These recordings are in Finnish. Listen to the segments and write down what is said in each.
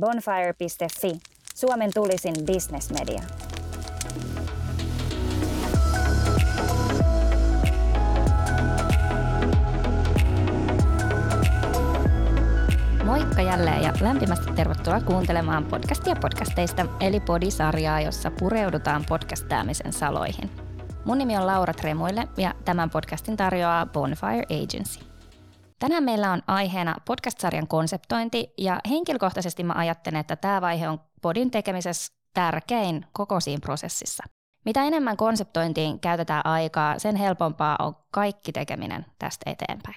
Bonfire.fi, Suomen tulisin bisnesmedia. Moikka jälleen ja lämpimästi tervetuloa kuuntelemaan podcastia podcasteista, eli podisarjaa, jossa pureudutaan podcastaamisen saloihin. Mun nimi on Laura Tremuille ja tämän podcastin tarjoaa Bonfire Agency. Tänään meillä on aiheena podcast-sarjan konseptointi ja henkilökohtaisesti mä ajattelen, että tämä vaihe on podin tekemisessä tärkein koko siinä prosessissa. Mitä enemmän konseptointiin käytetään aikaa, sen helpompaa on kaikki tekeminen tästä eteenpäin.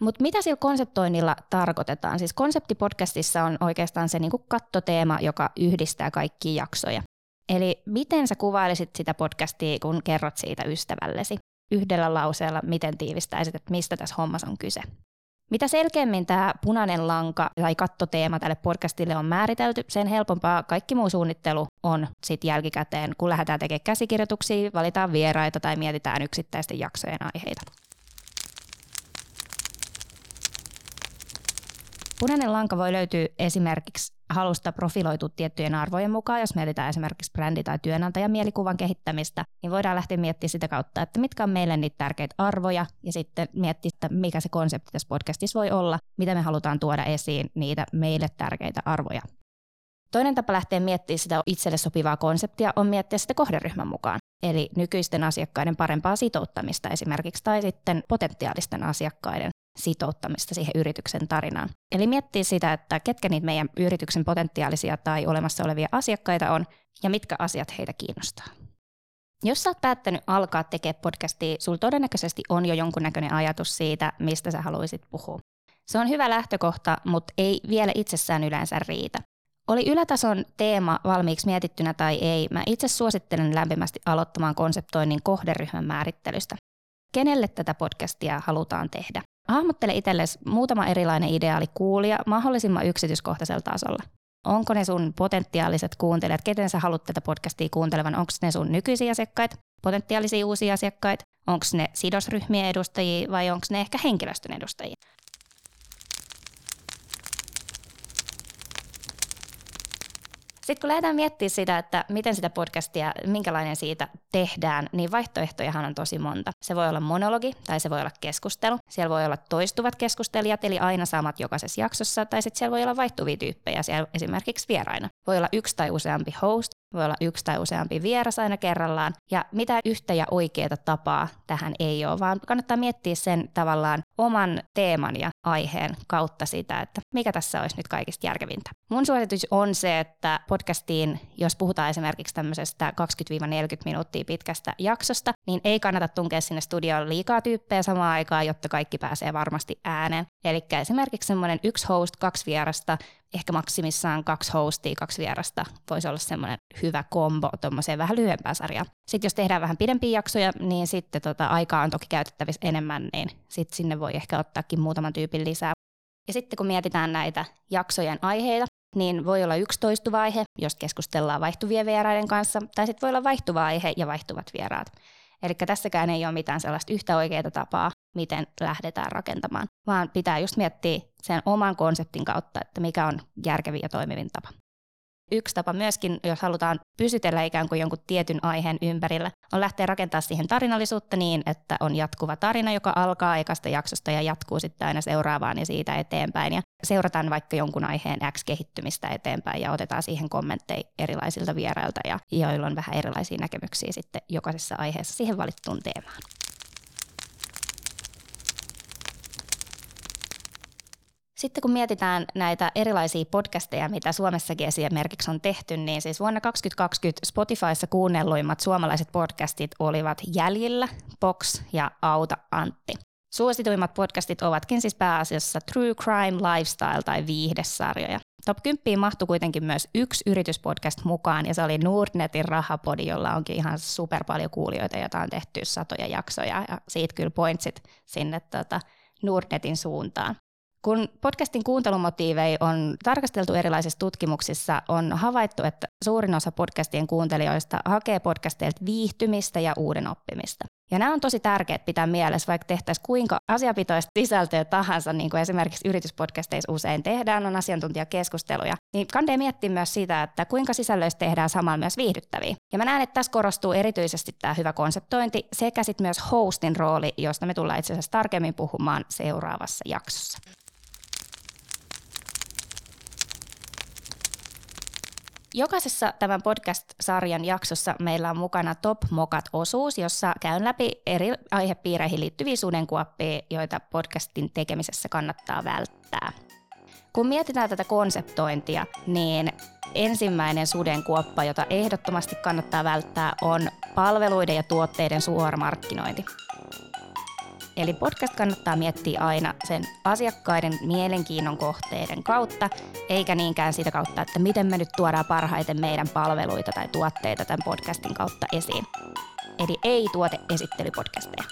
Mutta mitä sillä konseptoinnilla tarkoitetaan? Siis konseptipodcastissa on oikeastaan se niinku kattoteema, joka yhdistää kaikki jaksoja. Eli miten sä kuvailisit sitä podcastia, kun kerrot siitä ystävällesi? Yhdellä lauseella, miten tiivistäisit, että mistä tässä hommassa on kyse? Mitä selkeämmin tämä punainen lanka tai kattoteema tälle podcastille on määritelty, sen helpompaa kaikki muu suunnittelu on sitten jälkikäteen, kun lähdetään tekemään käsikirjoituksia, valitaan vieraita tai mietitään yksittäisten jaksojen aiheita. Punainen lanka voi löytyä esimerkiksi halusta profiloitua tiettyjen arvojen mukaan, jos mietitään esimerkiksi brändi- tai työnantajan mielikuvan kehittämistä, niin voidaan lähteä miettimään sitä kautta, että mitkä on meille niitä tärkeitä arvoja, ja sitten miettiä, että mikä se konsepti tässä podcastissa voi olla, mitä me halutaan tuoda esiin niitä meille tärkeitä arvoja. Toinen tapa lähteä miettimään sitä itselle sopivaa konseptia on miettiä sitä kohderyhmän mukaan, eli nykyisten asiakkaiden parempaa sitouttamista esimerkiksi, tai sitten potentiaalisten asiakkaiden sitouttamista siihen yrityksen tarinaan. Eli miettiä sitä, että ketkä niitä meidän yrityksen potentiaalisia tai olemassa olevia asiakkaita on ja mitkä asiat heitä kiinnostaa. Jos sä oot päättänyt alkaa tekemään podcastia, sulla todennäköisesti on jo jonkunnäköinen ajatus siitä, mistä sä haluaisit puhua. Se on hyvä lähtökohta, mutta ei vielä itsessään yleensä riitä. Oli ylätason teema valmiiksi mietittynä tai ei, mä itse suosittelen lämpimästi aloittamaan konseptoinnin kohderyhmän määrittelystä. Kenelle tätä podcastia halutaan tehdä? Hahmottele itsellesi muutama erilainen ideaali kuulija mahdollisimman yksityiskohtaisella tasolla. Onko ne sun potentiaaliset kuuntelijat, keten sä haluat tätä podcastia kuuntelevan? Onko ne sun nykyisiä asiakkaita, potentiaalisia uusia asiakkaita? Onko ne sidosryhmien edustajia vai onko ne ehkä henkilöstön edustajia? Sitten kun lähdetään miettimään sitä, että miten sitä podcastia, minkälainen siitä tehdään, niin vaihtoehtojahan on tosi monta. Se voi olla monologi tai se voi olla keskustelu. Siellä voi olla toistuvat keskustelijat, eli aina samat jokaisessa jaksossa, tai sitten siellä voi olla vaihtuvia tyyppejä, siellä esimerkiksi vieraina. Voi olla yksi tai useampi host, voi olla yksi tai useampi vieras aina kerrallaan, ja mitä yhtä ja oikeaa tapaa tähän ei ole, vaan kannattaa miettiä sen tavallaan oman teeman ja aiheen kautta sitä, että mikä tässä olisi nyt kaikista järkevintä. Mun suositus on se, että podcastiin, jos puhutaan esimerkiksi tämmöisestä 20-40 minuuttia pitkästä jaksosta, niin ei kannata tunkea sinne studioon liikaa tyyppejä samaan aikaan, jotta kaikki pääsee varmasti ääneen. Eli esimerkiksi semmoinen yksi host, kaksi vierasta, ehkä maksimissaan kaksi hostia, kaksi vierasta voisi olla semmoinen hyvä kombo tuommoiseen vähän lyhyempään sarjaan. Sitten jos tehdään vähän pidempiä jaksoja, niin sitten tota, aikaa on toki käytettävissä enemmän, niin sitten sinne voi ehkä ottaakin muutaman tyypin lisää. Ja sitten kun mietitään näitä jaksojen aiheita, niin voi olla yksi toistuva aihe, jos keskustellaan vaihtuvien vieraiden kanssa, tai sitten voi olla vaihtuva aihe ja vaihtuvat vieraat. Eli tässäkään ei ole mitään sellaista yhtä oikeaa tapaa, miten lähdetään rakentamaan, vaan pitää just miettiä sen oman konseptin kautta, että mikä on järkevin ja toimivin tapa. Yksi tapa myöskin, jos halutaan pysytellä ikään kuin jonkun tietyn aiheen ympärillä, on lähteä rakentamaan siihen tarinallisuutta niin, että on jatkuva tarina, joka alkaa ekasta jaksosta ja jatkuu sitten aina seuraavaan ja siitä eteenpäin. Ja seurataan vaikka jonkun aiheen X-kehittymistä eteenpäin ja otetaan siihen kommentteja erilaisilta vierailta, ja joilla on vähän erilaisia näkemyksiä sitten jokaisessa aiheessa siihen valittuun teemaan. Sitten kun mietitään näitä erilaisia podcasteja, mitä Suomessakin esimerkiksi on tehty, niin siis vuonna 2020 Spotifyssa kuunnelluimmat suomalaiset podcastit olivat Jäljillä, Box ja Auta Antti. Suosituimmat podcastit ovatkin siis pääasiassa True Crime, Lifestyle tai viihdesarjoja. Top 10 mahtui kuitenkin myös yksi yrityspodcast mukaan, ja se oli Nordnetin rahapodi, jolla onkin ihan super paljon kuulijoita, jota on tehty satoja jaksoja, ja siitä kyllä pointsit sinne tota, Nordnetin suuntaan. Kun podcastin kuuntelumotiiveja on tarkasteltu erilaisissa tutkimuksissa, on havaittu, että suurin osa podcastien kuuntelijoista hakee podcasteilta viihtymistä ja uuden oppimista. Ja nämä on tosi tärkeät pitää mielessä, vaikka tehtäisiin kuinka asiapitoista sisältöä tahansa, niin kuin esimerkiksi yrityspodcasteissa usein tehdään, on asiantuntijakeskusteluja, niin kandee miettiä myös sitä, että kuinka sisällöistä tehdään samalla myös viihdyttäviä. Ja mä näen, että tässä korostuu erityisesti tämä hyvä konseptointi sekä sitten myös hostin rooli, josta me tullaan itse asiassa tarkemmin puhumaan seuraavassa jaksossa. Jokaisessa tämän podcast-sarjan jaksossa meillä on mukana Top Mokat-osuus, jossa käyn läpi eri aihepiireihin liittyviä sudenkuoppia, joita podcastin tekemisessä kannattaa välttää. Kun mietitään tätä konseptointia, niin ensimmäinen sudenkuoppa, jota ehdottomasti kannattaa välttää, on palveluiden ja tuotteiden suoramarkkinointi. Eli podcast kannattaa miettiä aina sen asiakkaiden mielenkiinnon kohteiden kautta, eikä niinkään sitä kautta, että miten me nyt tuodaan parhaiten meidän palveluita tai tuotteita tämän podcastin kautta esiin. Eli ei tuote esittelypodcasteja.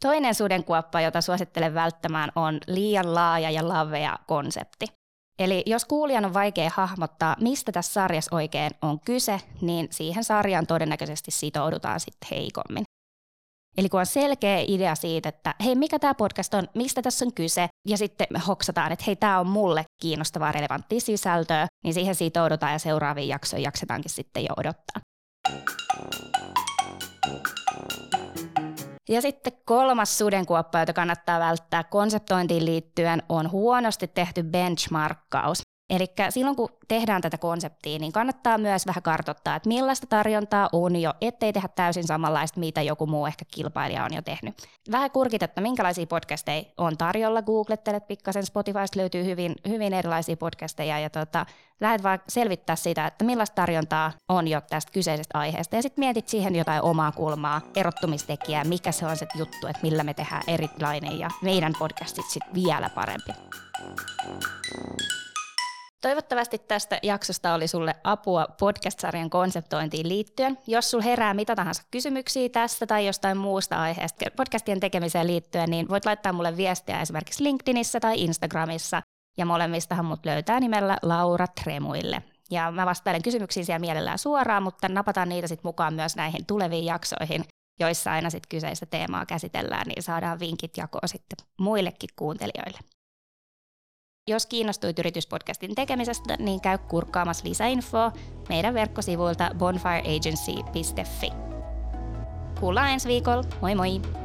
Toinen sudenkuoppa, jota suosittelen välttämään, on liian laaja ja lavea konsepti. Eli jos kuulijan on vaikea hahmottaa, mistä tässä sarjassa oikein on kyse, niin siihen sarjaan todennäköisesti sitoudutaan sitten heikommin. Eli kun on selkeä idea siitä, että hei, mikä tämä podcast on, mistä tässä on kyse, ja sitten me hoksataan, että hei, tämä on mulle kiinnostavaa, relevanttia sisältöä, niin siihen sitoudutaan ja seuraaviin jaksoihin jaksetaankin sitten jo odottaa. Ja sitten kolmas sudenkuoppa, jota kannattaa välttää konseptointiin liittyen, on huonosti tehty benchmarkkaus. Eli silloin kun tehdään tätä konseptia, niin kannattaa myös vähän kartoittaa, että millaista tarjontaa on jo, ettei tehdä täysin samanlaista, mitä joku muu ehkä kilpailija on jo tehnyt. Vähän kurkit, että minkälaisia podcasteja on tarjolla, googlettelet pikkasen, Spotifysta löytyy hyvin, hyvin erilaisia podcasteja ja tota, lähdet vaan selvittää sitä, että millaista tarjontaa on jo tästä kyseisestä aiheesta ja sitten mietit siihen jotain omaa kulmaa, erottumistekijää, mikä se on se juttu, että millä me tehdään erilainen ja meidän podcastit sitten vielä parempi. Toivottavasti tästä jaksosta oli sulle apua podcast-sarjan konseptointiin liittyen. Jos sulla herää mitä tahansa kysymyksiä tästä tai jostain muusta aiheesta podcastien tekemiseen liittyen, niin voit laittaa mulle viestiä esimerkiksi LinkedInissä tai Instagramissa. Ja molemmistahan mut löytää nimellä Laura Tremuille. Ja mä vastailen kysymyksiin siellä mielellään suoraan, mutta napataan niitä sitten mukaan myös näihin tuleviin jaksoihin, joissa aina sitten kyseistä teemaa käsitellään, niin saadaan vinkit jakoon sitten muillekin kuuntelijoille. Jos kiinnostuit yrityspodcastin tekemisestä, niin käy kurkkaamassa lisäinfoa meidän verkkosivuilta bonfireagency.fi. Kuullaan ensi viikolla. Moi moi!